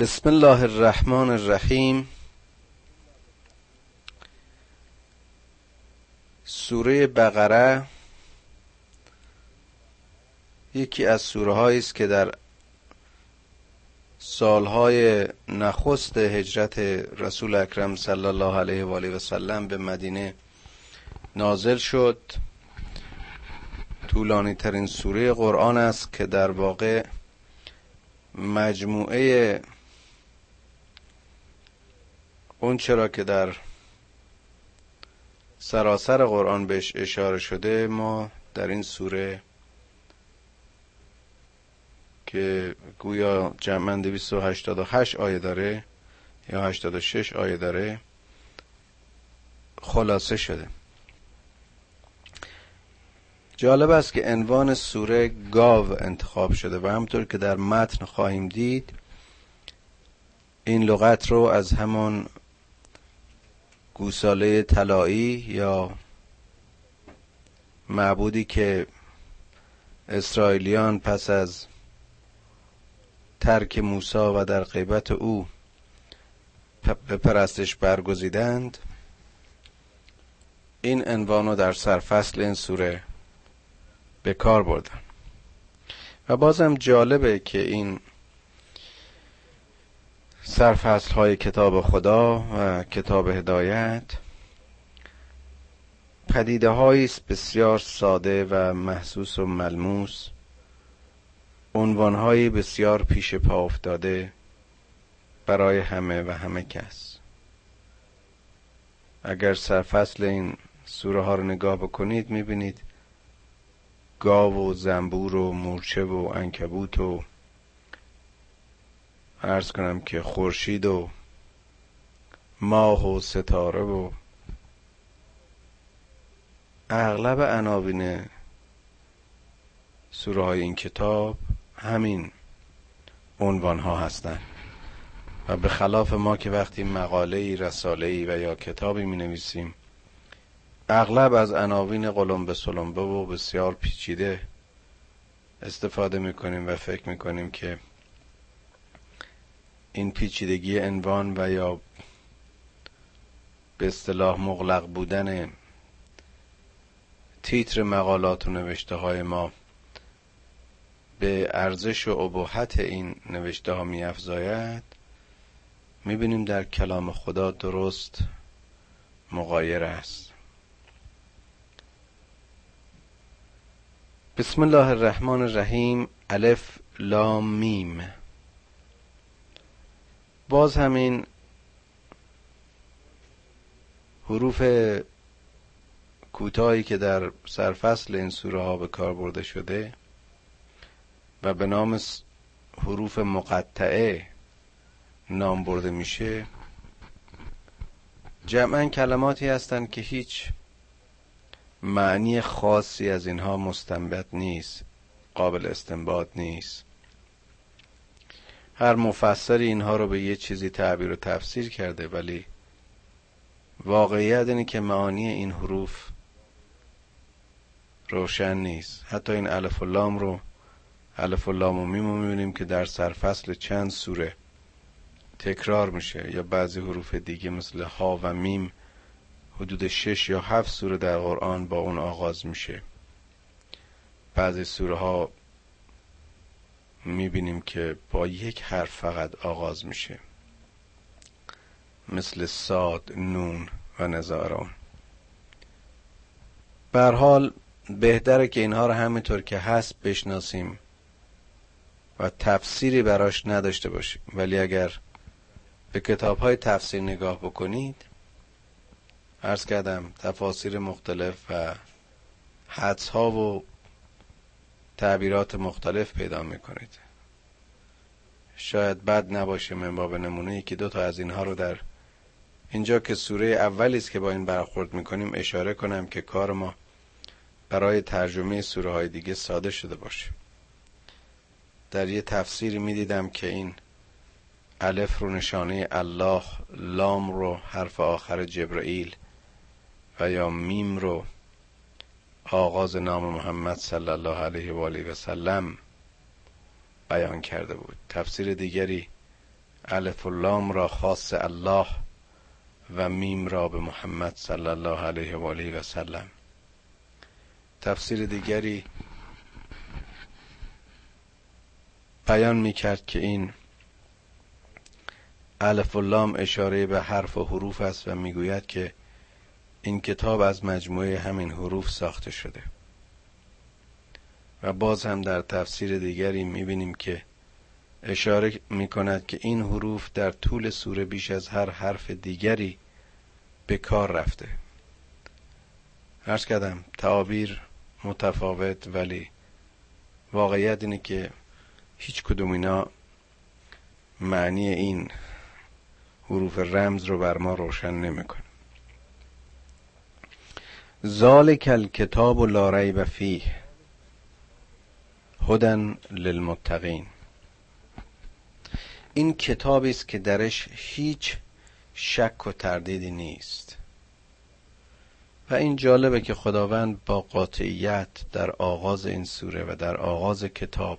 بسم الله الرحمن الرحیم. سوره بقره یکی از سوره است که در سالهای نخست هجرت رسول اکرم صلی الله علیه و آله و سلم به مدینه نازل شد. طولانی ترین سوره قرآن است که در واقع مجموعه اون چرا که در سراسر قرآن بهش اشاره شده ما در این سوره که گویا جمعا 288 آیه داره یا 86 آیه داره خلاصه شده. جالب است که عنوان سوره گاو انتخاب شده و همطور که در متن خواهیم دید این لغت رو از همون گوساله طلایی یا معبودی که اسرائیلیان پس از ترک موسا و در غیبت او به پرستش برگزیدند این عنوان رو در سرفصل این سوره به کار بردن. و بازم جالبه که این سرفصل های کتاب خدا و کتاب هدایت. پدیده است بسیار ساده و محسوس و ملموس. عنوان بسیار پیش پا افتاده برای همه و همه کس. اگر سرفصل این سوره ها رو نگاه بکنید می‌بینید گاو و زنبور و مورچه و انکبوت و ارز کنم که خورشید و ماه و ستاره و اغلب عناوین سوره های این کتاب همین عنوان ها هستند و به خلاف ما که وقتی مقاله ای رساله ای و یا کتابی می نویسیم اغلب از عناوین قلمبه سلمبه و بسیار پیچیده استفاده می کنیم و فکر می کنیم که این پیچیدگی عنوان و یا به اصطلاح مغلق بودن تیتر مقالات و نوشته های ما به ارزش و ابهت این نوشته ها می افزاید می بینیم در کلام خدا درست مقایر است. بسم الله الرحمن الرحیم الف لام میم. باز همین حروف کوتاهی که در سرفصل این سوره ها به کار برده شده و به نام حروف مقطعه نام برده میشه جمعا کلماتی هستند که هیچ معنی خاصی از اینها مستنبت نیست قابل استنباط نیست. هر مفسر اینها رو به یه چیزی تعبیر و تفسیر کرده ولی واقعیت اینه که معانی این حروف روشن نیست. حتی این الف و لام رو الف و لام و میم رو می‌بینیم که در سرفصل چند سوره تکرار میشه یا بعضی حروف دیگه مثل ها و میم حدود شش یا هفت سوره در قرآن با اون آغاز میشه. بعضی سوره ها می‌بینیم که با یک حرف فقط آغاز میشه. مثل ساد نون و نظاران بر حال بهتره که اینها رو همینطور که هست بشناسیم و تفسیری براش نداشته باشیم. ولی اگر به کتاب های تفسیر نگاه بکنید ارز کردم تفاسیر مختلف و حدس ها و تعبیرات مختلف پیدا می‌کنید. شاید بد نباشه من باب نمونه که دو تا از اینها رو در اینجا که سوره اولی است که با این برخورد می‌کنیم اشاره کنم که کار ما برای ترجمه سوره های دیگه ساده شده باشه. در یه تفسیری می‌دیدم که این الف رو نشانه الله لام رو حرف آخر جبرائیل و یا میم رو آغاز نام محمد صلی الله علیه و آله و سلم بیان کرده بود. تفسیر دیگری الف و لام را خاص الله و میم را به محمد صلی الله علیه و آله و سلم. تفسیر دیگری بیان می کرد که این الف و لام اشاره به حرف و حروف است و می‌گوید که این کتاب از مجموعه همین حروف ساخته شده. و باز هم در تفسیر دیگری می‌بینیم که اشاره می کند که این حروف در طول سوره بیش از هر حرف دیگری به کار رفته. هرچ کردم تعابیر متفاوت ولی واقعیت اینه که هیچ کدوم اینا معنی این حروف رمز رو بر ما روشن نمی‌کنه. ذالک الکتاب لا ریب فیه هدن للمتقین. این کتابی است که درش هیچ شک و تردیدی نیست. و این جالبه که خداوند با قاطعیت در آغاز این سوره و در آغاز کتاب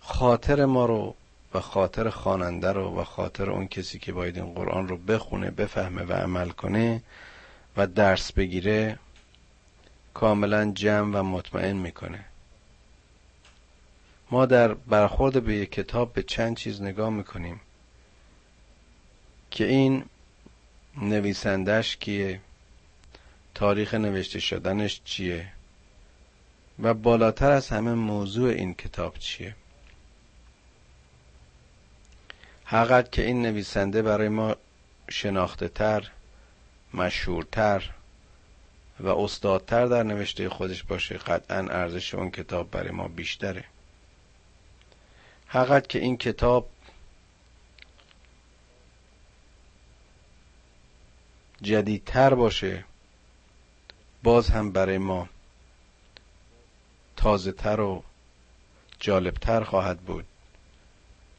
خاطر ما رو و خاطر خواننده رو و خاطر اون کسی که باید این قرآن رو بخونه بفهمه و عمل کنه و درس بگیره کاملا جمع و مطمئن می‌کنه. ما در برخورد به یک کتاب به چند چیز نگاه می‌کنیم که این نویسندش کیه تاریخ نوشته شدنش چیه و بالاتر از همه موضوع این کتاب چیه. حقیقت که این نویسنده برای ما شناخته تر مشهورتر و استادتر در نوشته خودش باشه قطعا ارزش اون کتاب برای ما بیشتره. حقیقت که این کتاب جدیدتر باشه باز هم برای ما تازه تر و جالبتر خواهد بود.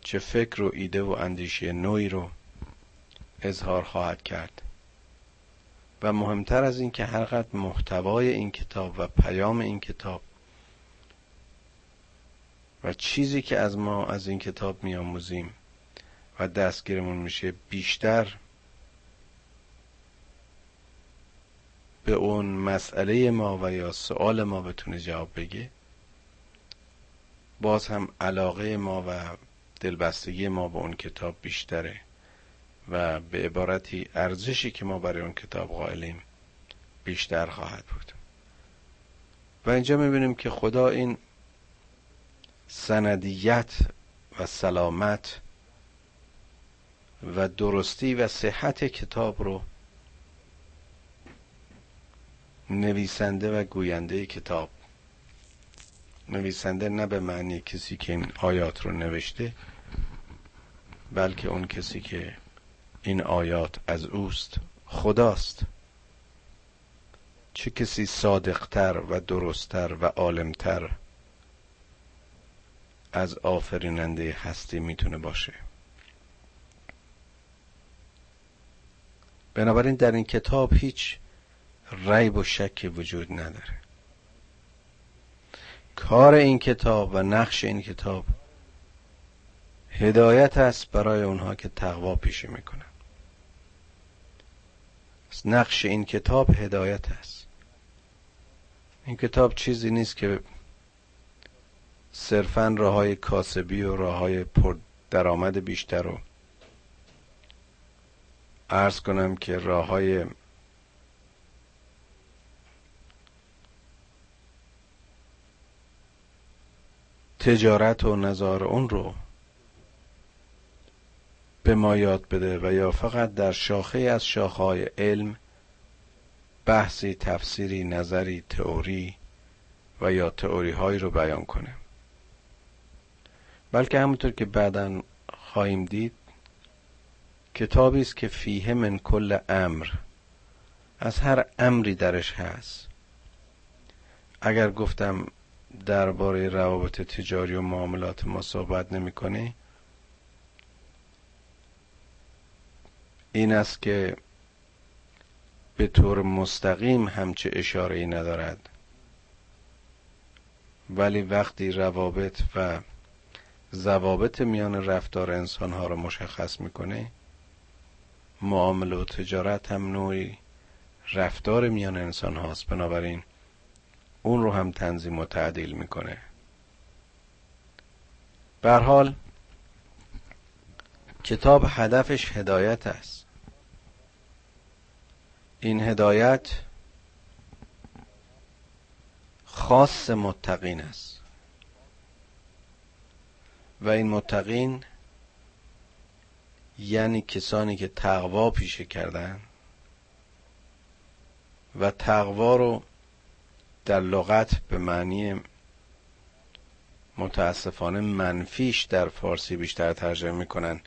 چه فکر و ایده و اندیشه نوعی رو اظهار خواهد کرد. و مهمتر از این که هر محتوای این کتاب و پیام این کتاب و چیزی که از ما از این کتاب میآموزیم و دستگیرمون میشه بیشتر به اون مسئله ما و یا سوال ما بتونه جواب بگه باز هم علاقه ما و دلبستگی ما به اون کتاب بیشتره. و به عبارتی ارزشی که ما برای اون کتاب قائلیم بیشتر خواهد بود. و اینجا می‌بینیم که خدا این سندیت و سلامت و درستی و صحت کتاب رو نویسنده و گوینده کتاب نویسنده نه به معنی کسی که این آیات رو نوشته بلکه اون کسی که این آیات از اوست. خداست. چه کسی صادقتر و درستتر و عالمتر از آفریننده هستی می‌تونه باشه؟ بنابراین در این کتاب هیچ ریب و شکی وجود نداره. کار این کتاب و نقش این کتاب هدایت است برای اونها که تقوا پیشه می‌کنن. نقش این کتاب هدایت است. این کتاب چیزی نیست که صرفا راه های کاسبی و راه های پر درآمد بیشتر رو ارز کنم که راه های تجارت و نظار اون رو به ما یاد بده و یا فقط در شاخه از شاخهای علم بحثی تفسیری نظری تئوری و یا تئوری هایی رو بیان کنه بلکه همونطور که بعدا خواهیم دید کتابی است که فیه من کل امر از هر امری درش هست. اگر گفتم درباره روابط تجاری و معاملات ما صحبت نمی‌کنه این است که به طور مستقیم همچه اشاره ای ندارد. ولی وقتی روابط و ضوابط میان رفتار انسان ها رو مشخص می‌کنه معامله و تجارت هم نوعی رفتار میان انسان هاست بنابراین اون رو هم تنظیم و تعدیل می‌کنه. بر حال کتاب هدفش هدایت است. این هدایت خاص متقین است. و این متقین یعنی کسانی که تقوا پیشه کردن و تقوا رو در لغت به معنی متاسفانه منفیش در فارسی بیشتر ترجمه می‌کنن.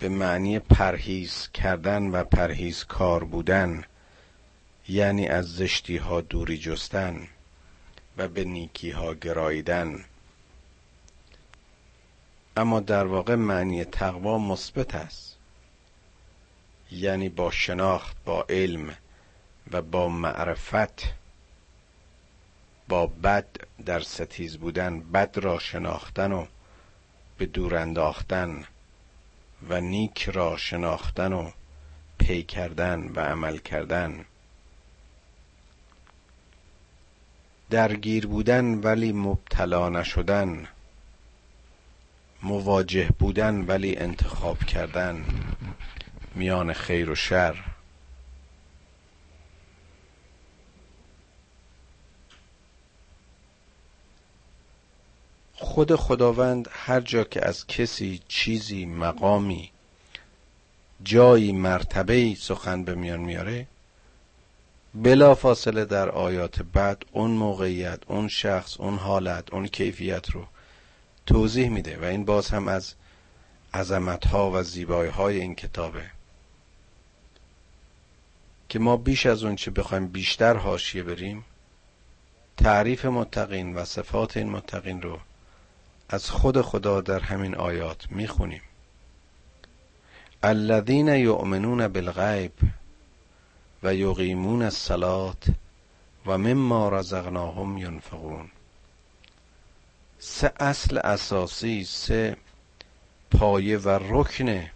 به معنی پرهیز کردن و پرهیز کار بودن یعنی از زشتی ها دوری جستن و به نیکی ها گراییدن. اما در واقع معنی تقوا مثبت است. یعنی با شناخت با علم و با معرفت با بد در ستیز بودن بد را شناختن و به دور انداختن. و نیک را شناختن و پی کردن و عمل کردن. درگیر بودن ولی مبتلا نشدن. مواجه بودن ولی انتخاب کردن. میان خیر و شر. خود خداوند هر جا که از کسی چیزی مقامی جایی مرتبه سخن به میان میاره بلا فاصله در آیات بعد اون موقعیت اون شخص اون حالت اون کیفیت رو توضیح میده و این باز هم از عظمت ها و زیبایی های این کتابه. که ما بیش از اون چه بخوایم بیشتر حاشیه بریم تعریف متقین و صفات این متقین رو از خود خدا در همین آیات می‌خونیم. الذین یؤمنون بالغیب و یقیمون الصلاة و مما رزقناهم ینفقون. سه اصل اساسی سه پایه و رکن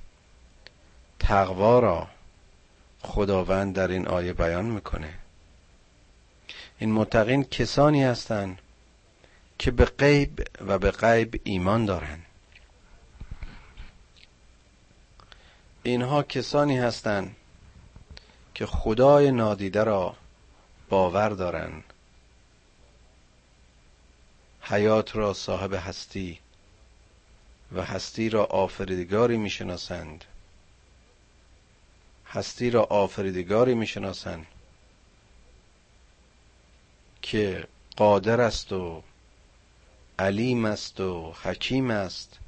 تقوا را خداوند در این آیه بیان می‌کنه. این متقین کسانی هستند که به غیب و به غیب ایمان دارند اینها کسانی هستند که خدای نادیده را باور دارند حیات را صاحب هستی و هستی را آفریدگاری می‌شناسند. هستی را آفریدگاری می‌شناسند که قادر است و علیم است و حکیم است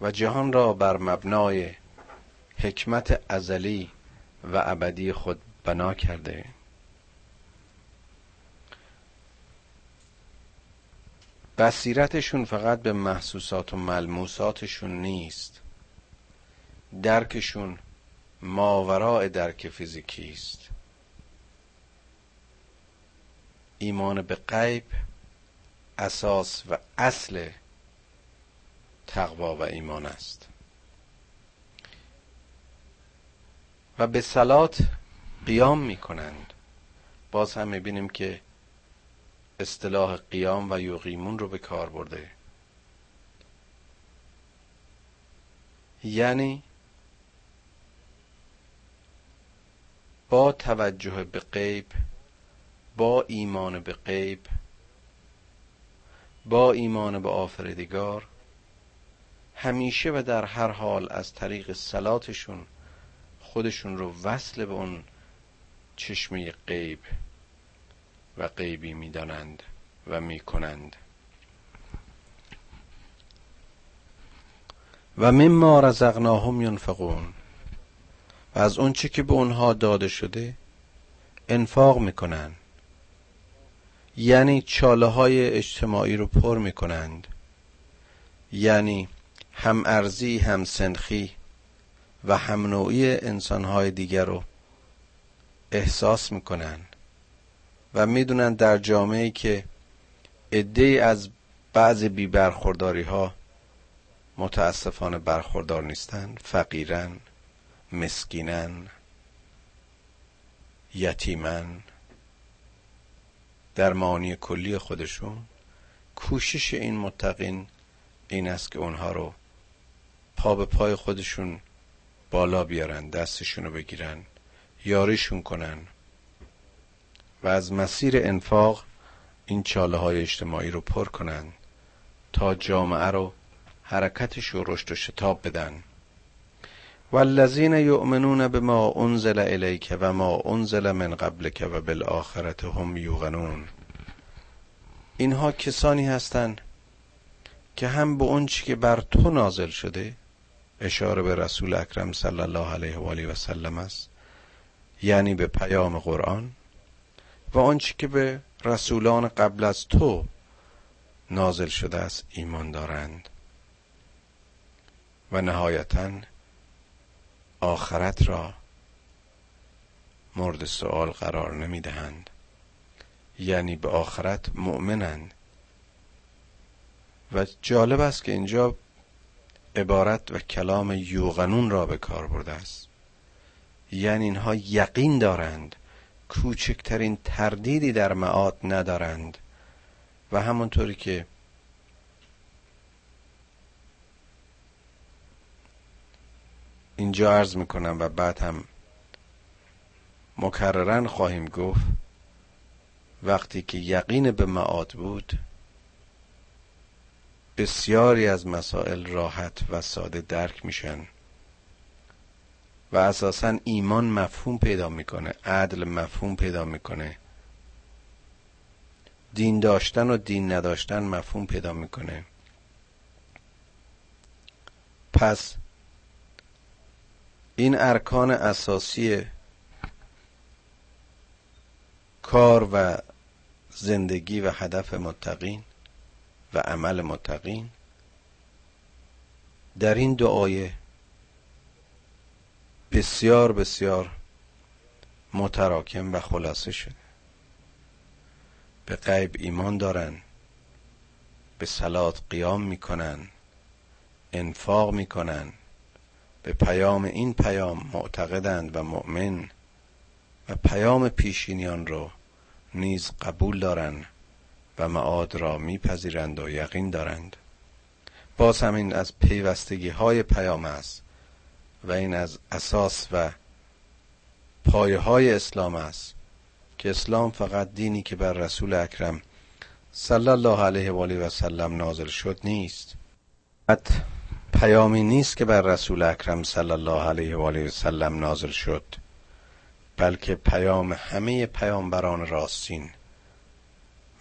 و جهان را بر مبنای حکمت ازلی و ابدی خود بنا کرده. بصیرتشون فقط به محسوسات و ملموساتشون نیست. درکشون ماورای درک فیزیکی است. ایمان به غیب اساس و اصل تقوا و ایمان است. و به سلات قیام می کنند باز هم می‌بینیم که اصطلاح قیام و یقیمون رو به کار برده. یعنی با توجه به غیب با ایمان به غیب با ایمان به آفریدگار همیشه و در هر حال از طریق سلاتشون خودشون رو وصل به اون چشمه غیب و غیبی می‌دانند و می‌کنند. و مما رزقناهم ینفقون. و از اون چی که به اونها داده شده انفاق می‌کنند یعنی چاله های اجتماعی رو پر می‌کنند. یعنی هم ارزی هم سنخی و هم نوعی انسانهای دیگر رو احساس می‌کنن و می‌دونن در جامعه که عده از بعضی بی برخورداری ها متاسفانه برخوردار نیستن. فقیرن مسکینن یتیمن. در معانی کلی خودشون کوشش این متقین این است که اونها رو پا به پای خودشون بالا بیارن دستشون رو بگیرن یاریشون کنن و از مسیر انفاق این چاله های اجتماعی رو پر کنن تا جامعه رو حرکتش و رشد و شتاب بدن. والذین یؤمنون بما انزل الیک و ما انزل من قبلک و بالآخرت هم یوقنون اینها کسانی هستند که هم به اون که بر تو نازل شده اشاره به رسول اکرم صلی الله علیه و آله و سلم است یعنی به پیام قرآن و آنچه که به رسولان قبل از تو نازل شده است ایمان دارند. و نهایتا آخرت را مورد سوال قرار نمی دهند یعنی به آخرت مؤمنند و جالب است که اینجا عبارت و کلام یوغنون را به کار برده است. یعنی اینها یقین دارند کوچکترین تردیدی در معاد ندارند. و همونطوری که اینجا عرض می‌کنم و بعد هم مکررن خواهیم گفت وقتی که یقین به معاد بود بسیاری از مسائل راحت و ساده درک میشن و اساسا ایمان مفهوم پیدا می‌کنه عدل مفهوم پیدا می‌کنه. دین داشتن و دین نداشتن مفهوم پیدا می‌کنه. پس این ارکان اساسی کار و زندگی و هدف متقین و عمل متقین در این دو آیه بسیار بسیار متراکم و خلاصه شده. به غیب ایمان دارن به سلات قیام می‌کنن انفاق می‌کنن. به پیام این پیام معتقدند و مؤمن و پیام پیشینیان رو نیز قبول دارند و معاد را میپذیرند و یقین دارند. باز همین از پیوستگی های پیام است و این از اساس و پایه های اسلام است که اسلام فقط دینی که بر رسول اکرم صلی الله علیه و آله و سلم نازل شد نیست. پیامی نیست که بر رسول اکرم صلی الله علیه و آله و سلم نازل شد بلکه پیام همه پیامبران راستین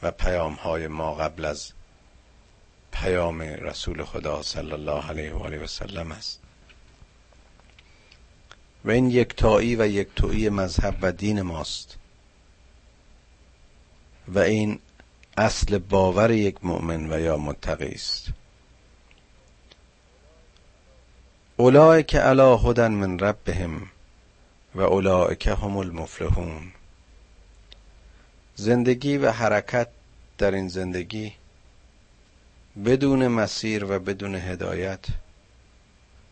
و پیام های ما قبل از پیام رسول خدا صلی الله علیه و آله و سلم است. و این یکتایی و یکتویی مذهب و دین ماست و این اصل باور یک مؤمن و یا متقی است. اولئک علی هدن من ربهم و اولئک هم المفلحون. زندگی و حرکت در این زندگی بدون مسیر و بدون هدایت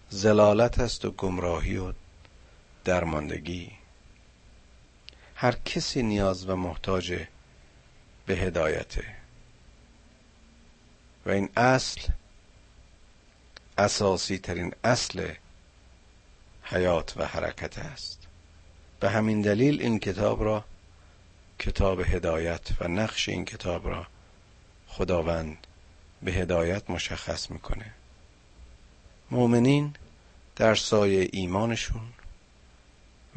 زلالت است و گمراهی و درماندگی. هر کسی نیاز و محتاج به هدایته. و این اصل اساسی ترین اصل حیات و حرکت است. به همین دلیل این کتاب را کتاب هدایت و نقش این کتاب را خداوند به هدایت مشخص می‌کنه. مؤمنین در سایه ایمانشون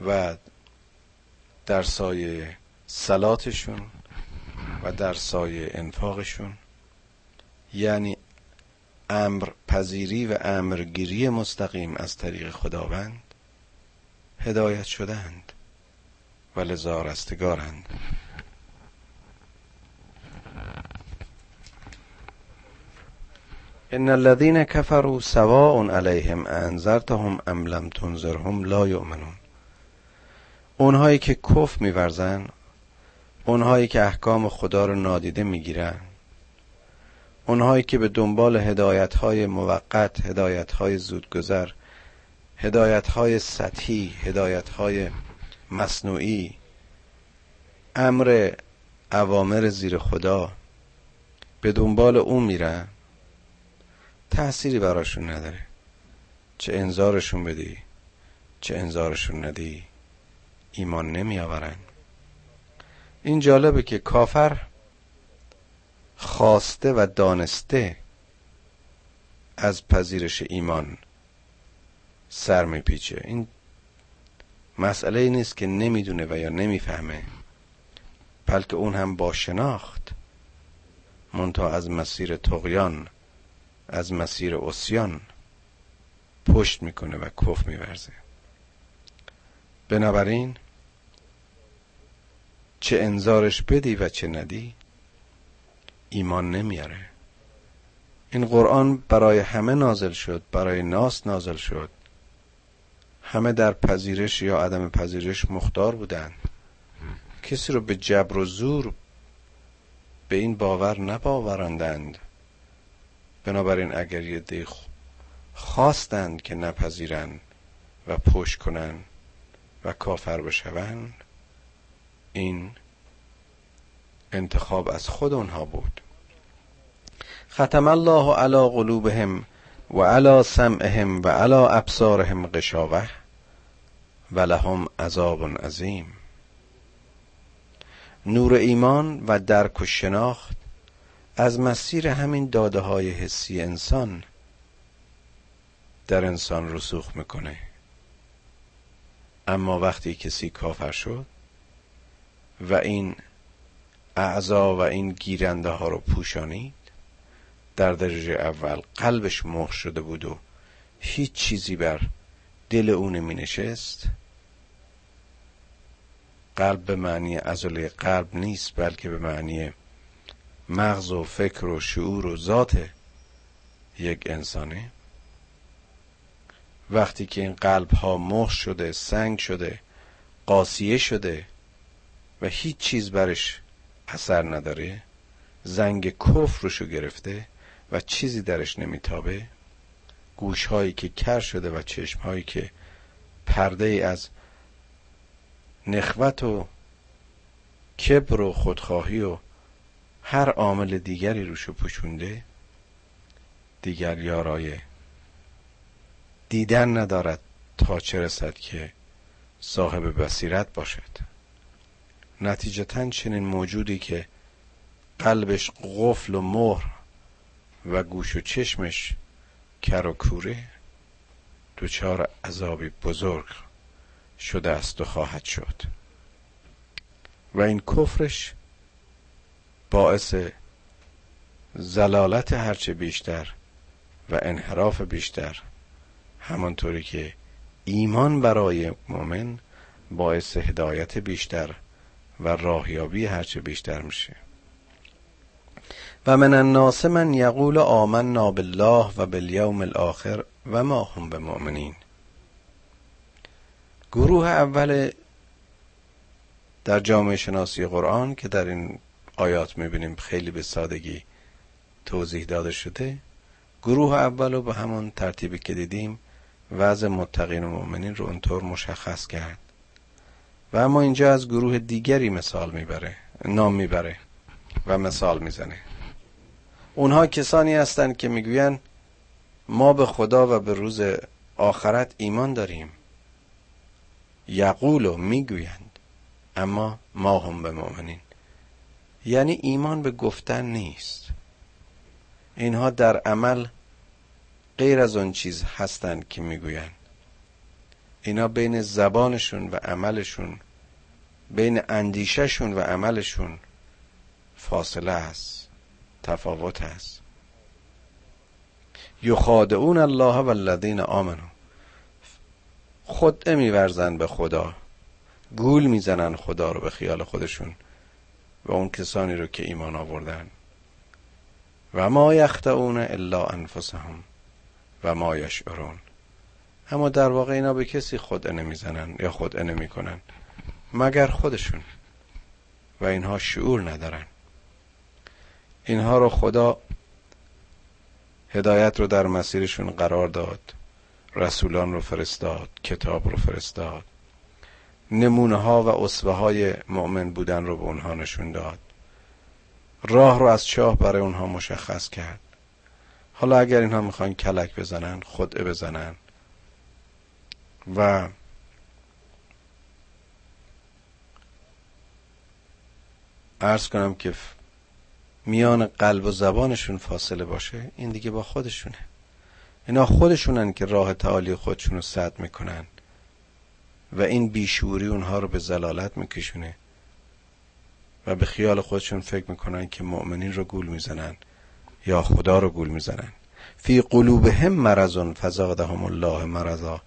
و در سایه سلاتشون و در سایه انفاقشون یعنی امر پذیری و امرگیری مستقیم از طریق خداوند هدایت شدند و لذا رستگارند ان الذين كفروا سواء عليهم انذرتهم ام لم تنذرهم لا يؤمنون. اونهایی که کف میورزن اونهایی که احکام خدا رو نادیده می‌گیرن اونهایی که به دنبال هدایت های موقت هدایت های زودگذر هدایت های سطحی هدایت های مصنوعی امر اوامر زیر خدا به دنبال اون میرن تأثیری براشون نداره. چه انذارشون بدی چه انذارشون ندی ایمان نمی آورن این جالبه که کافر خواسته و دانسته از پذیرش ایمان سر میپیچه. این مسئله ای نیست که نمی‌دونه و یا نمی‌فهمه بلکه اون هم با شناخت منتها از مسیر تقیان از مسیر اسیان پشت می‌کنه و کف میورزه. بنابراین چه انذارش بدی و چه ندی ایمان نمیاره. این قرآن برای همه نازل شد برای ناس نازل شد. همه در پذیرش یا عدم پذیرش مختار بودند کسی رو به جبر و زور به این باور نباورندند. بنابراین اگر یه دی خواستند که نپذیرند و پشت کنند و کافر بشوند این انتخاب از خود اونها بود. ختم الله علی قلوبهم و علی سمعهم و علی ابصارهم غشاوه و لهم عذاب عظیم. نور ایمان و درک و شناخت از مسیر همین داده های حسی انسان در انسان رسوخ می‌کنه. اما وقتی کسی کافر شد و این اعضا و این گیرنده ها رو پوشانید. در درجه اول قلبش مهر شده بود و هیچ چیزی بر دل او نمی نشست قلب به معنی ازله قلب نیست بلکه به معنی مغز و فکر و شعور و ذات یک انسانه. وقتی که این قلب ها مهر شده سنگ شده قاسیه شده و هیچ چیز برش اثر نداره زنگ کفر روشو گرفته و چیزی درش نمیتابه. گوش هایی که کر شده و چشم هایی که پرده ای از نخوت و کبر و خودخواهی و هر عامل دیگری روشو پوشونده دیگر یارای دیدن ندارد تا چه رسد که صاحب بصیرت باشد. نتیجتا چنین موجودی که قلبش قفل و مهر و گوش و چشمش کر و کوره دچار عذابی بزرگ شده است و خواهد شد. و این کفرش باعث زلالت هرچه بیشتر و انحراف بیشتر همانطوری که ایمان برای مؤمن باعث هدایت بیشتر و راهیابی هرچه بیشتر میشه. و من الناس من یقول آمنا بالله و بالیوم الاخر و ما هم به مؤمنین گروه اول در جامعه شناسی قرآن که در این آیات می‌بینیم خیلی به سادگی توضیح داده شده گروه اول رو به همون ترتیبی که دیدیم وضع متقین و مؤمنین رو اونطور مشخص کرد. و اما اینجا از گروه دیگری مثال می‌بره نام می‌بره و مثال می‌زنه. اونها کسانی هستند که می‌گویند ما به خدا و به روز آخرت ایمان داریم. یقولو می‌گویند اما ما هم به مؤمنین. یعنی ایمان به گفتن نیست. اینها در عمل غیر از آن چیز هستند که می‌گویند. اینا بین زبانشون و عملشون بین اندیشهشون و عملشون فاصله است تفاوت است یخادعون الله و الذین آمنو خود میورزن به خدا گول می‌زنن خدا رو به خیال خودشون و اون کسانی رو که ایمان آوردن. و ما یخدعون الا انفسهم و ما یشعرون. اما در واقع اینا به کسی خود نمی‌زنن یا خود نمی‌کنن مگر خودشون. و اینها شعور ندارن. اینها رو خدا هدایت رو در مسیرشون قرار داد رسولان رو فرستاد کتاب رو فرستاد نمونه ها و اصفه های مؤمن بودن رو به اونها نشون داد. راه رو از شاه برای اونها مشخص کرد. حالا اگر اینها می‌خوان کلک بزنن خدعه بزنن و ارز کنم که میان قلب و زبانشون فاصله باشه این دیگه با خودشونه. اینا خودشونن که راه تعالی خودشون رو سد می‌کنن و این بیشوری اونها رو به زلالت میکشونه و به خیال خودشون فکر می‌کنن که مؤمنین رو گول می‌زنن یا خدا رو گول می‌زنن. فی قلوبهم مرضون فزادهم الله مرضا.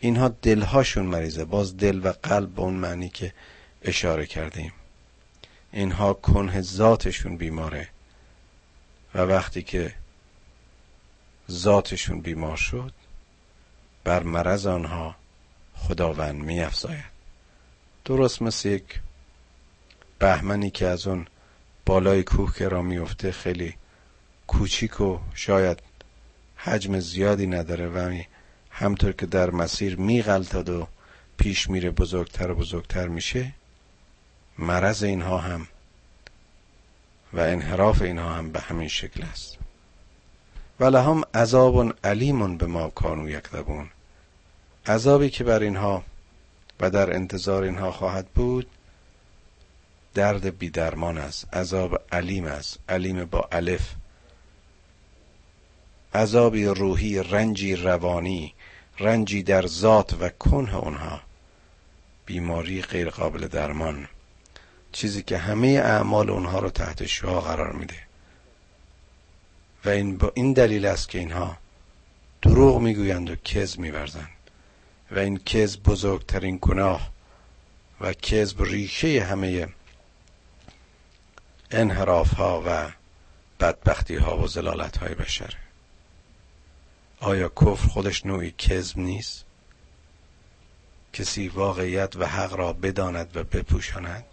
اینها دلهاشون مریضه. باز دل و قلب به اون معنی که اشاره کردیم. اینها کنه ذاتشون بیماره. و وقتی که ذاتشون بیمار شد بر مرض آنها خداوند می افزاید درست مثل یک بهمنی که از اون بالای کوه که را میفته خیلی کوچیک و شاید حجم زیادی نداره و همطور که در مسیر میغلطد و پیش میره بزرگتر و بزرگتر میشه مرض اینها هم و انحراف اینها هم به همین شکل است. ولهم عذاب علیم به ما کانو یکذبون. عذابی که بر اینها و در انتظار اینها خواهد بود درد بیدرمان است. عذاب علیم است. علیم با الف. عذابی روحی رنجی روانی. رنجی در ذات و کنه اونها بیماری غیر قابل درمان. چیزی که همه اعمال اونها رو تحت شعا قرار میده. و این با این دلیل است که اینها دروغ می‌گویند و کذب میورزند. و این کذب بزرگترین گناه و کذب ریشه همه انحراف ها و بدبختی ها و زلالت های بشره آیا کفر خودش نوعی کذب نیست؟ کسی واقعیت و حق را بداند و بپوشاند؟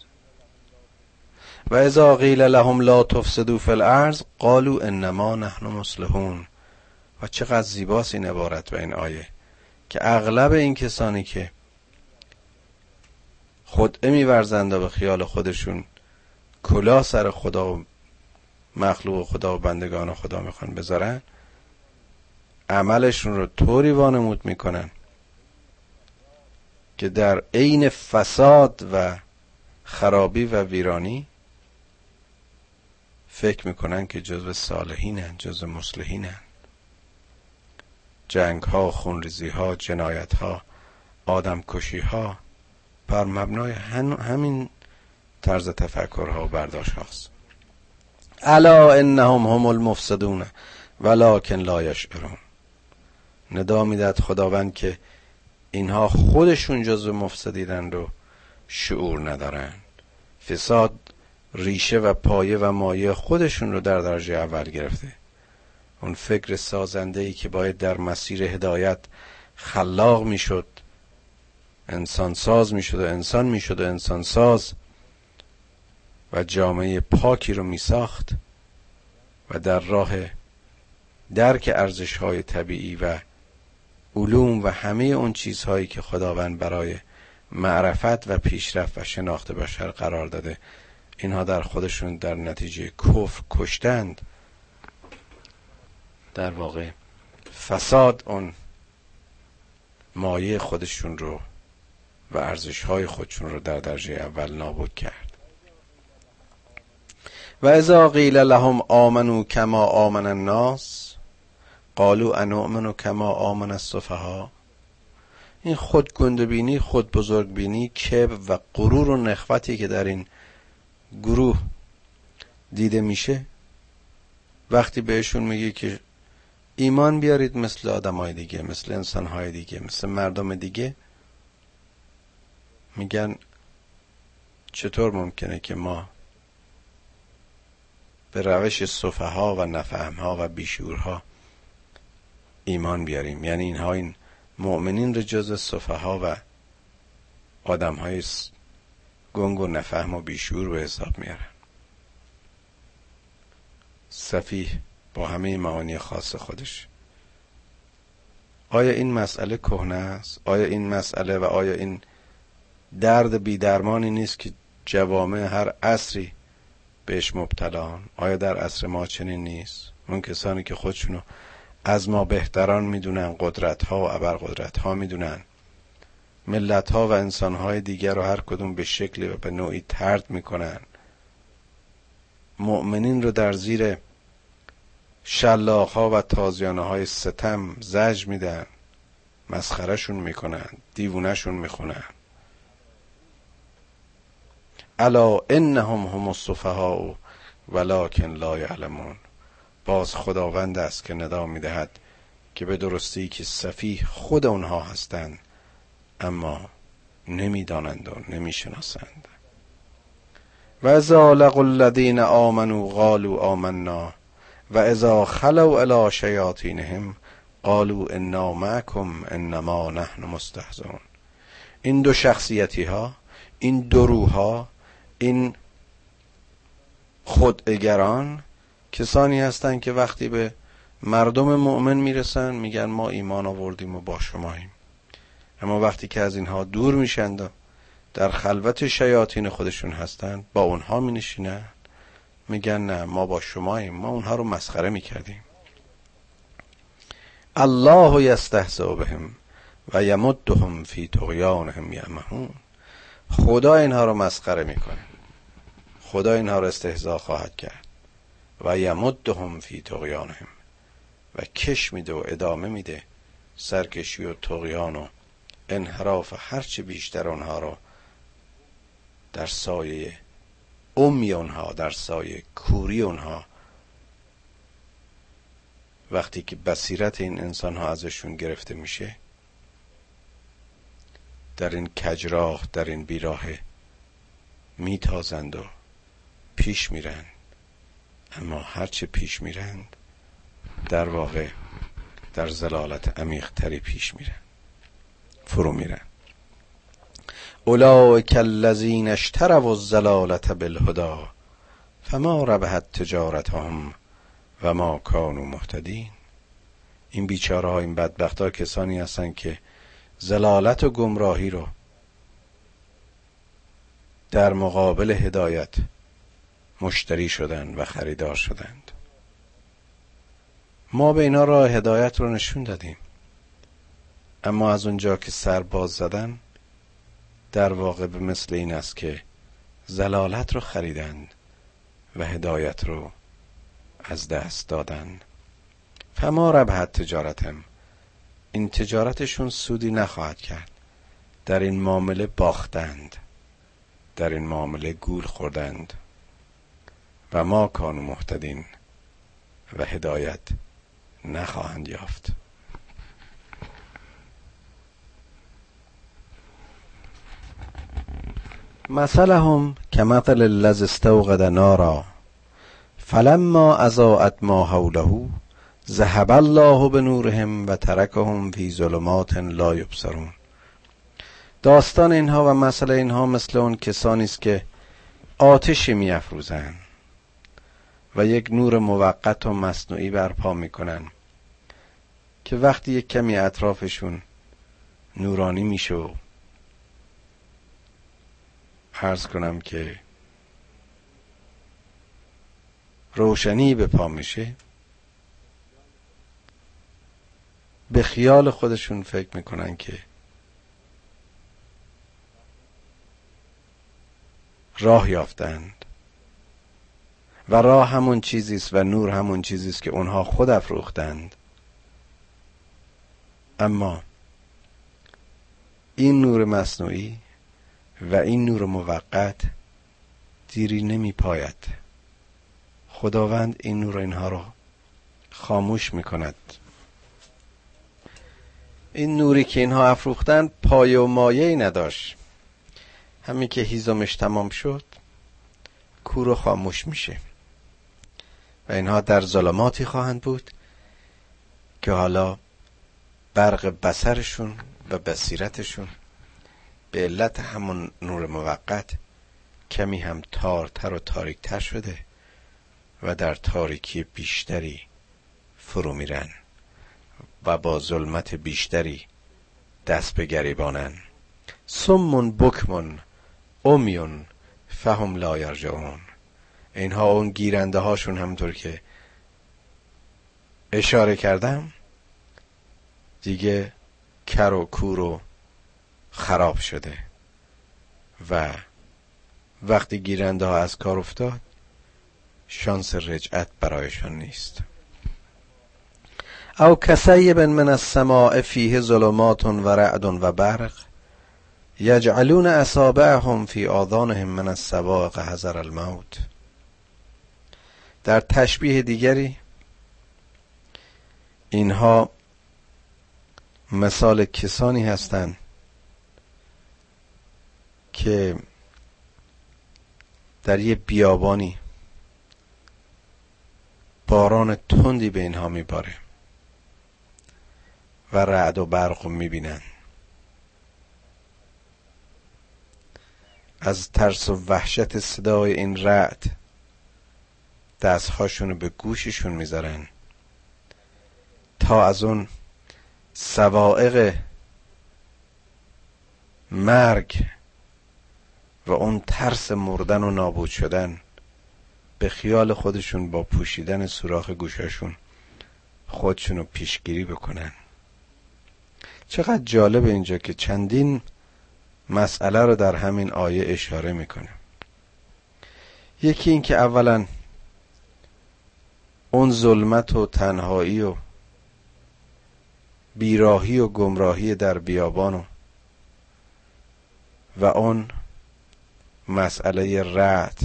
و اذا قیل لهم لا تفسدوا فی الارض قالوا انما نحن مصلحون. و چقدر زیباست این عبارت و این آیه که اغلب این کسانی که خود میورزند و به خیال خودشون کلا سر خدا و مخلوق خدا و بندگان خدا می‌خوان بذارن عملشون رو طوری وانمود می‌کنن که در عین فساد و خرابی و ویرانی فکر می‌کنن که جزو صالحینن جزو مصلحینن. جنگ ها خونریزی ها جنایت ها آدم کشی ها بر مبنای همین طرز تفکر ها و برداشت هاست الا انهم هم المفسدون ولکن لا یشعرون. ندا می‌داد خداوند که اینها خودشون جزو مفسدیدن رو شعور ندارن فساد ریشه و پایه و مایه خودشون رو در درجه اول گرفته. اون فکر سازنده ای که باید در مسیر هدایت خلاق می‌شد انسان ساز می‌شد و انسان می‌شد و انسان ساز و جامعه پاکی رو میساخت و در راه درک ارزش های طبیعی و علوم و همه اون چیزهایی که خداوند برای معرفت و پیشرفت و شناخت بشر قرار داده اینها در خودشون در نتیجه کفر کشتند. در واقع فساد اون مایه خودشون رو و ارزش های خودشون رو در درجه اول نابود کرد. و اذا قیل لهم آمنو کما آمن الناس قالوا انؤمن کما آمن السفها این خود گندبینی خود بزرگ بینی کب و غرور و نخوتی که در این گروه دیده میشه وقتی بهشون میگه که ایمان بیارید مثل آدم های دیگه مثل انسان های دیگه مثل مردم دیگه میگن چطور ممکنه که ما به روش صفحه ها و نفهم ها و بیشورها ایمان بیاریم. یعنی اینها این مؤمنین رو جز صفحه ها و آدم های گنگ و نفهم و بیشور به حساب میارن. صفیح با همه معانی خاص خودش. آیا این مسئله کهنه است؟ آیا این مسئله و آیا این درد بیدرمانی نیست که جوامع هر عصری بهش مبتلان؟ آیا در عصر ما چنین نیست؟ اون کسانی که خودشونو از ما بهتران می‌دونن قدرت ها و ابرقدرت ها می‌دونن. ملت ها و انسان های دیگر رو هر کدوم به شکلی و به نوعی ترد می‌کنن. مؤمنین رو در زیر شلاق ها و تازیانه های ستم زج میدن. مسخرشون می‌کنن دیوونشون می‌خونن. الا انهم هم الصفهاء ولکن لا یعلمون. باز خداوند است که ندا می‌دهد که به درستی که سفیه خود اونها هستند اما نمی‌دانند و نمی‌شناسند. و اذا لقوا الذین آمنوا قالوا آمنا و اذا خلوا الى شیاطینهم قالوا انا معكم انما نحن مستهزئون. این دو شخصیتی ها این دروها این خودگران کسانی هستند که وقتی به مردم مؤمن می‌رسن میگن ما ایمان آوردیم و با شماییم اما وقتی که از اینها دور میشند و در خلوت شیاطین خودشون هستند با اونها می نشینن میگن نه ما با شماییم ما اونها رو مسخره می‌کردیم. الله یستهزئ بهم و یمدهم فی طغیانهم یعمهون. خدا اینها رو مسخره می‌کنه. خدا اینها رو استهزا خواهد کرد. و یمدهم فی طغیانهم. و کش میده و ادامه میده سرکشی و طغیان و انحراف هرچه بیشتر اونها رو در سایه امی اونها در سایه کوری اونها وقتی که بصیرت این انسان ها ازشون گرفته میشه در این کجراه در این بیراه میتازند و پیش میرند اما هرچه پیش میرند در واقع در زلالت عمیق تری پیش میرن فرو میرن اولئک الذین اشتروا الزلالت بالهدا فما ربحت تجارتهم و ما کانوا مهتدین. این بیچاره ها این بدبخت ها کسانی هستند که زلالت و گمراهی رو در مقابل هدایت مشتری شدند و خریدار شدند. ما به اینا راه هدایت رو نشون دادیم. اما از اونجا که سر باز زدن در واقع به مثل این است که زلالت رو خریدند و هدایت رو از دست دادن. فما ربحت تجارتم؟ این تجارتشون سودی نخواهد کرد. در این معامله باختند. در این معامله گول خوردند. و ما کانو محتدین و هدایت نخواهند یافت. مثلهم كمثل الذي استوقد نارا فلما اضاءت ما حوله ذهب الله بنورهم و ترکهم فی ظلمات لا یبصرون. داستان اینها و مسئله اینها مثل اون کسانی است که آتشی میافروزند. و یک نور موقت و مصنوعی برپا می‌کنن که وقتی یک کمی اطرافشون نورانی میشه و عرض کنم که روشنی به پا میشه به خیال خودشون فکر می‌کنن که راه یافتند. و راه همون چیزی است و نور همون چیزی است که اونها خود افروختند. اما این نور مصنوعی و این نور موقت دیری نمی پاید خداوند این نور اینها رو خاموش می کند این نوری که اینها افروختن پایه و مایه ای نداشت. همین که هیزمش تمام شد کور و خاموش میشه. و اینها در ظلماتی خواهند بود که حالا برق بسرشون و بصیرتشون به علت همون نور موقت کمی هم تارتر و تاریکتر شده و در تاریکی بیشتری فرو میرن و با ظلمت بیشتری دست به گریبانن. سمون بکمون امیون فهم لا یرجعون. اینها اون گیرنده هاشون همونطور که اشاره کردم دیگه کر و کور و خراب شده. و وقتی گیرنده ها از کار افتاد شانس رجعت برایشان نیست. او کسیب من السماء فیه ظلمات و رعد و برق یجعلون اصابعهم فی آذانهم من السواق حذر الموت. در تشبیه دیگری اینها مثال کسانی هستند که در یه بیابانی باران تندی به اینها میباره و رعد و برق می‌بینن. از ترس و وحشت صدای این رعد دستهاشون رو به گوششون می‌ذارن. تا از اون سوائق مرگ و اون ترس مردن و نابود شدن به خیال خودشون با پوشیدن سوراخ گوشاشون خودشون رو پیشگیری بکنن. چقدر جالب اینجا که چندین مسئله رو در همین آیه اشاره می‌کنه. یکی این که اولا اون ظلمت و تنهایی و بیراهی و گمراهی در بیابان و و اون مسئله رعد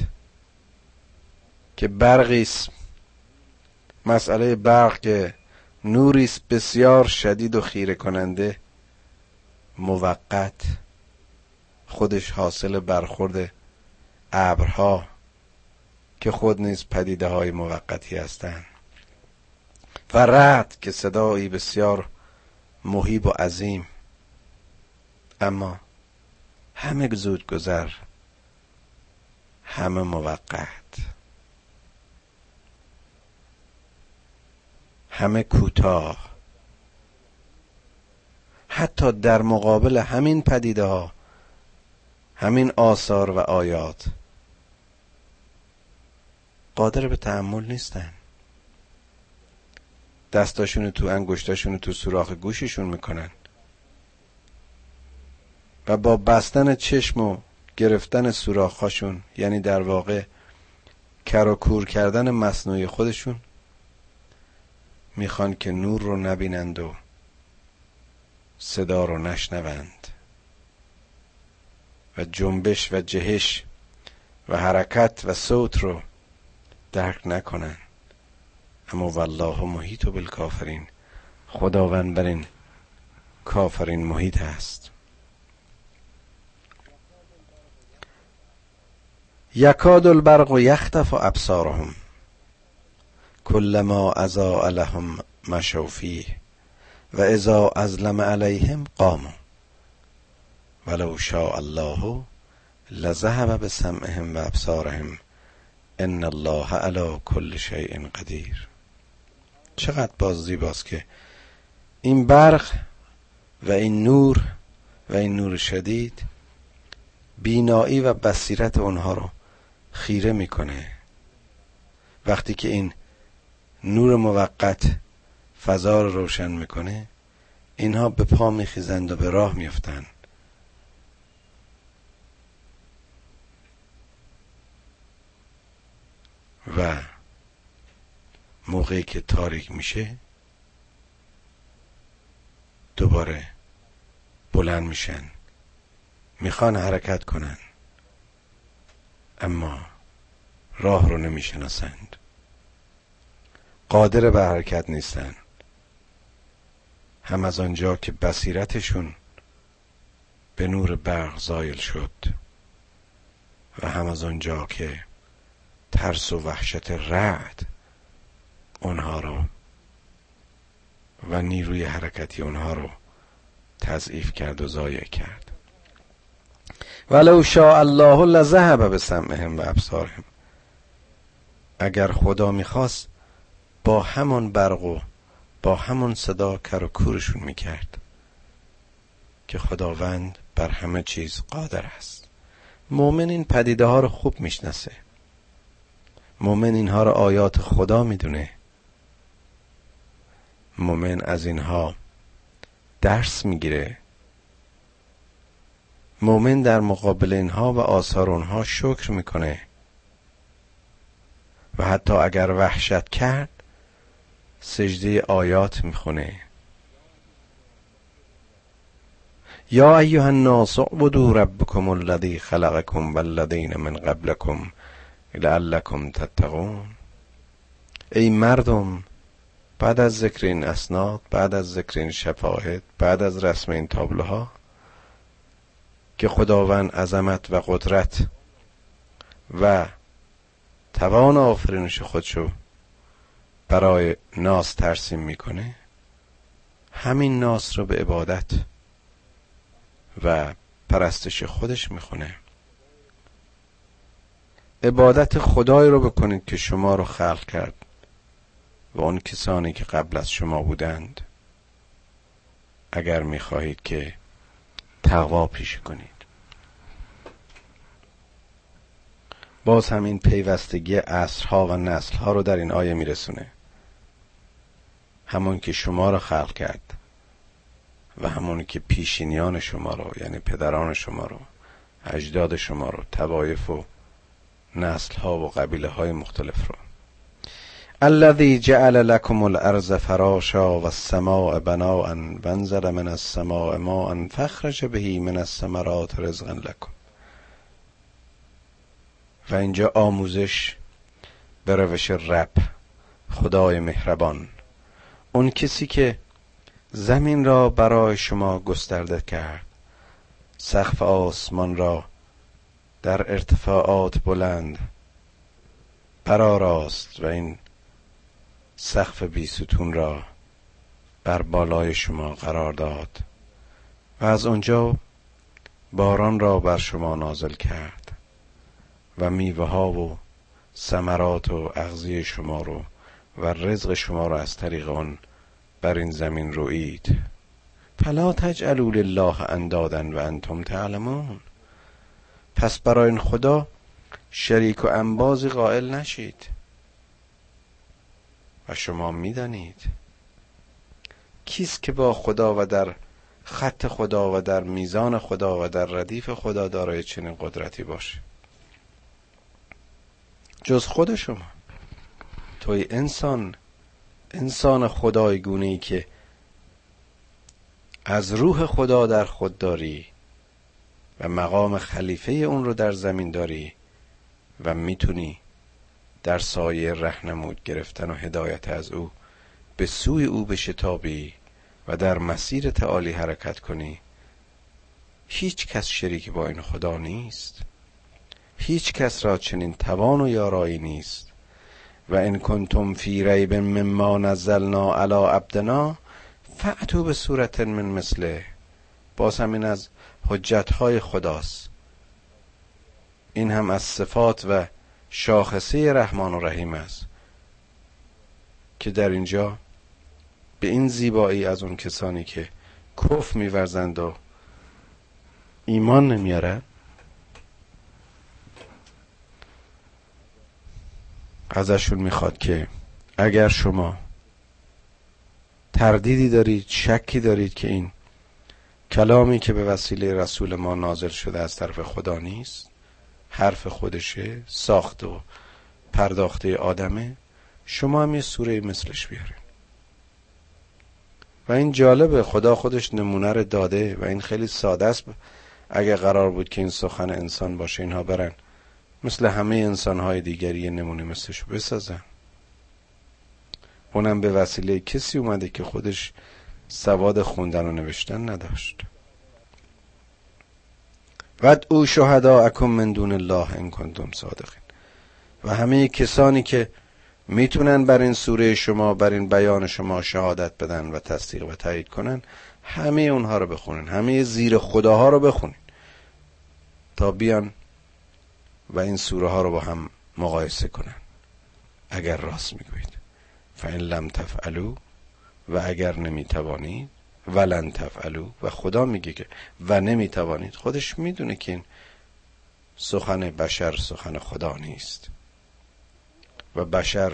که برقیست مسئله برق که نوریست بسیار شدید و خیره کننده موقت خودش حاصل برخورد ابرها. که خود نیز پدیده های موقتی هستند. و رعد که صدایی بسیار محیب و عظیم. اما همه زود گذر همه موقت. همه کوتاه. حتی در مقابل همین پدیده ها همین آثار و آیات قادر به تحمل نیستن. دستاشون تو انگشتاشون تو سوراخ گوششون می‌کنن. و با بستن چشم و گرفتن سوراخاشون یعنی در واقع کر و کور کردن مصنوعی خودشون می‌خوان که نور رو نبینند و صدا رو نشنوند. و جنبش و جهش و حرکت و صوت رو درک نکنن. اما والله محیط و بالکافرین. خداوند بر این کافرین محیط است یکاد البرق و یختف و ابصارهم. کلما ازا لهم مشوفیه و اذا ازلم علیهم قاموا. ولو شاء الله لذهب بسمعهم و ابصارهم. ان الله علی کل شیء قدیر. چقدر باز زیباست که این برق و این نور و این نور شدید بینایی و بصیرت اونها رو خیره می‌کنه. وقتی که این نور موقت فضا رو روشن می‌کنه اینها به پا میخیزند و به راه میفتند و موقعی که تاریک میشه دوباره بلند میشن می‌خوان حرکت کنن اما راه رو نمی‌شناسند. قادر به حرکت نیستن. هم از آنجا که بصیرتشون به نور برق زایل شد و هم از آنجا که ترس و وحشت رعد اونها رو و نیروی حرکتی اونها رو تضعیف کرد و ضایع کرد. ولو شاء الله لذهب به سمعهم و ابصارهم. اگر خدا می‌خواست با همان برق و با همون صدا کر و کورشون می‌کرد که خداوند بر همه چیز قادر است. مؤمن این پدیده ها رو خوب می‌شناسه. مؤمن اینها رو آیات خدا می‌دونه. مؤمن از اینها درس می‌گیره. مؤمن در مقابل اینها و آثار اونها شکر می‌کنه. و حتی اگر وحشت کرد سجده آیات می‌خونه. یا ایها الناس اعبدوا ربکم الذی خلقکم والذین من قبلکم لعلکم تتقون. ای مردم بعد از ذکر این اسناد بعد از ذکر این شفاهد بعد از رسم این تابلوها که خداوند عظمت و قدرت و توان آفرینش خودشو برای ناس ترسیم می‌کنه همین ناس رو به عبادت و پرستش خودش می‌خونه. عبادت خدای رو بکنید که شما رو خلق کرد و اون کسانی که قبل از شما بودند اگر می‌خواهید که تقوا پیش کنید. باز همین پیوستگی عصرها و نسلها رو در این آیه میرسونه. همون که شما رو خلق کرد و همون که پیشینیان شما رو یعنی پدران شما رو اجداد شما رو توایف و نسل ها و قبیله های مختلف رو الذي جعل لكم الارض فراشا و السماء بناء وانزل من السماء ماء فخرج به من الثمرات رزقا لكم و اینجا آموزش به روش رب خدای مهربان. اون کسی که زمین را برای شما گسترده کرد سقف آسمان را در ارتفاعات بلند. راست و این سقف بیستون را بر بالای شما قرار داد و از آنجا باران را بر شما نازل کرد و میوه ها و ثمرات و اغذیه شما رو و رزق شما را از طریق آن بر این زمین روید. فلا تجعلوا لله اندادا و انتم تعلمون. پس برای خدا شریک و انبازی قائل نشید. و شما می‌دانید. کیست که با خدا و در خط خدا و در میزان خدا و در ردیف خدا دارای چنین قدرتی باشه؟ جز خود شما. توی انسان انسان خدای گونه ای که از روح خدا در خود داری و مقام خلیفه اون رو در زمین داری و می‌تونی در سایه رهنمود گرفتن و هدایت از او به سوی او بشتابی و در مسیر تعالی حرکت کنی هیچ کس شریک با این خدا نیست. هیچ کس را چنین توان و یارایی نیست. و ان کنتم فی ریب مما نزلنا علی عبدنا فعتو به صورت من مثله. باز همین از حجت های خداست. این هم از صفات و شاخصه رحمان و رحیم است. که در اینجا به این زیبایی از اون کسانی که کف میورزند و ایمان نمیارن ازشون می‌خواد که اگر شما تردیدی دارید شکی دارید که این کلامی که به وسیله رسول ما نازل شده از طرف خدا نیست حرف خودشه ساخت و پرداخته آدمه. شما هم یه سوره مثلش بیارین. و این جالبه خدا خودش نمونه رو داده و این خیلی ساده است. اگه قرار بود که این سخن انسان باشه اینها برن. مثل همه انسانهای دیگری یه نمونه مثلشو بسازن. اونم به وسیله کسی اومده که خودش سواد خوندن و نوشتن نداشت. ود او شهدا اکم من دون الله ان کنتم صادقین. و همه کسانی که می‌تونن بر این سوره شما بر این بیان شما شهادت بدن و تصدیق و تایید کنن همه اونها رو بخونن. همه زیر خداها رو بخونین تا بیان و این سوره ها رو با هم مقایسه کنن. اگر راست می‌گویید. فان لم تفعلو و اگر نمی‌توانید ولن تفعلو و خدا میگه که و نمی‌توانید. خودش می‌دونه که این سخن بشر سخن خدا نیست. و بشر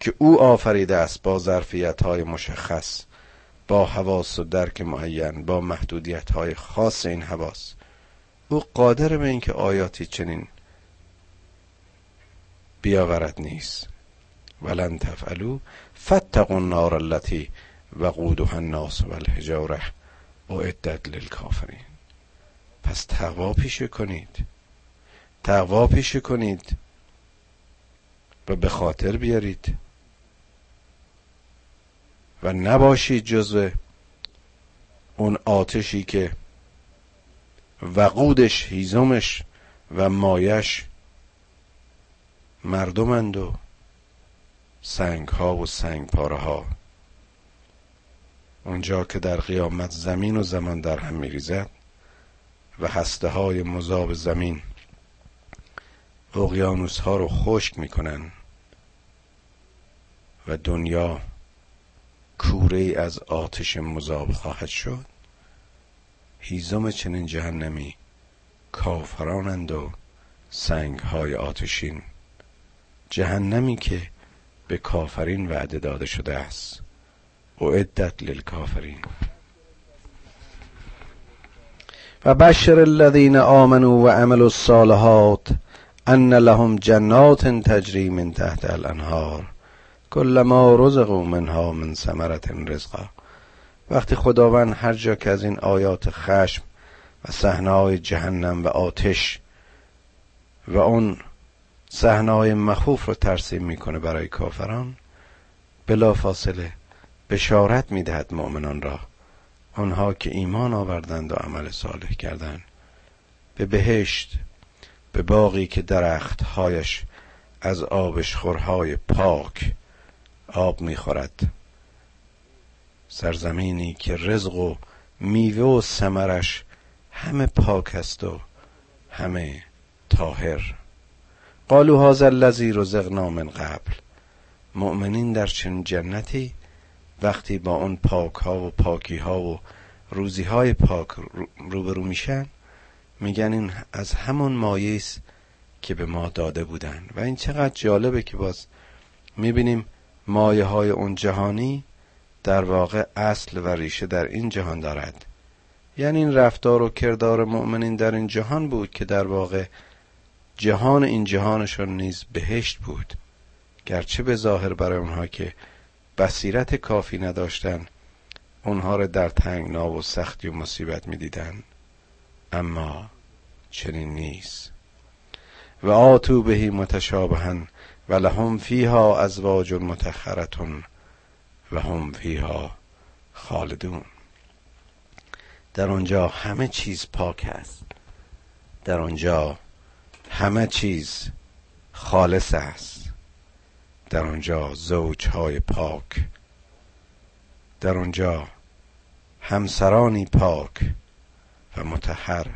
که او آفریده است با ظرفیت های مشخص با حواس و درک معین با محدودیت های خاص این حواس. او قادر به اینکه آیاتی چنین بیاورد نیست. ولن تفعلو فتقوا النار التي وقودها الناس والحجاره اعدت للکافرین. پس تقوا پیشه کنید. تقوا پیشه کنید. و به خاطر بیارید. و نباشید جزو اون آتشی که وقودش هیزمش و مایش مردمند و سنگ ها و سنگ پاره ها اونجا که در قیامت زمین و زمان در هم میریزد و هسته های مذاب زمین اقیانوس ها رو خشک می‌کنن و دنیا کوره از آتش مذاب خواهد شد هیزم چنین جهنمی کافرانند و سنگ های آتشین. جهنمی که به کافرین وعده داده شده است. اعدت للکافرین. و بشر الذین آمنوا و عملوا الصالحات ان لهم جنات تجری من تحت الانهار کلما رزقوا منها من ثمرت رزقا. وقتی خداوند هر جا که از این آیات خشم و صحنه‌های جهنم و آتش و اون صحنه‌های مخوف رو ترسیم می‌کنه برای کافران. بلا فاصله بشارت می‌دهد مؤمنان را. آنها که ایمان آوردند و عمل صالح کردند. به بهشت به باقی که درختهایش از آبشخورهای پاک آب می‌خورد. سرزمینی که رزق و میوه و سمرش همه پاک است و همه طاهر. قالو هذا الذی رزقنا من قبل. مؤمنین در چنین جنتی وقتی با اون پاک ها و پاکی ها و روزی های پاک روبرو میشن میگن این از همون مایه که به ما داده بودن. و این چقدر جالبه که باز می‌بینیم مایه های اون جهانی در واقع اصل و ریشه در این جهان دارد. یعنی این رفتار و کردار مؤمنین در این جهان بود که در واقع جهان این جهانشون نیز بهشت بود. گرچه به ظاهر برای اونها که بصیرت کافی نداشتن اونها را در تنگنا و سختی و مصیبت می‌دیدن اما چنین نیست. و آتو بهی متشابهن و لهم فیها ازواج متخرتون و هم فیها خالدون. در آنجا همه چیز پاک است. در آنجا همه چیز خالص است. در آنجا زوجهای پاک. در آنجا همسرانی پاک و متحر.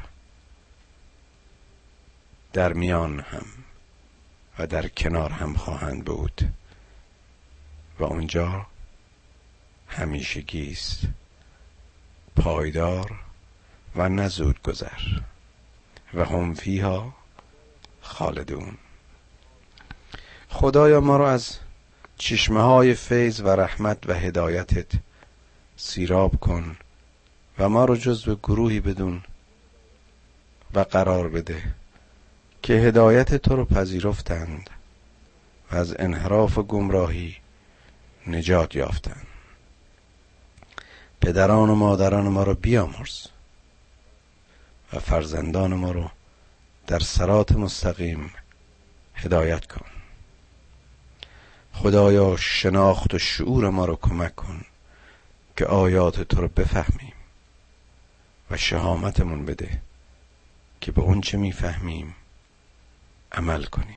در میان هم و در کنار هم خواهند بود. و آنجا همیشگی است. پایدار و نزود گذر و هم فیها خالدون. خدایا ما رو از چشمه های فیض و رحمت و هدایتت سیراب کن و ما رو جزو گروهی بدون و قرار بده که هدایت تو رو پذیرفتند و از انحراف و گمراهی نجات یافتند. پدران و مادران ما رو بیامرز و فرزندان ما رو در سرات مستقیم هدایت کن. خدایا شناخت و شعور ما رو کمک کن که آیات تو رو بفهمیم و شهامتمون بده که به اون چه می‌فهمیم عمل کنیم.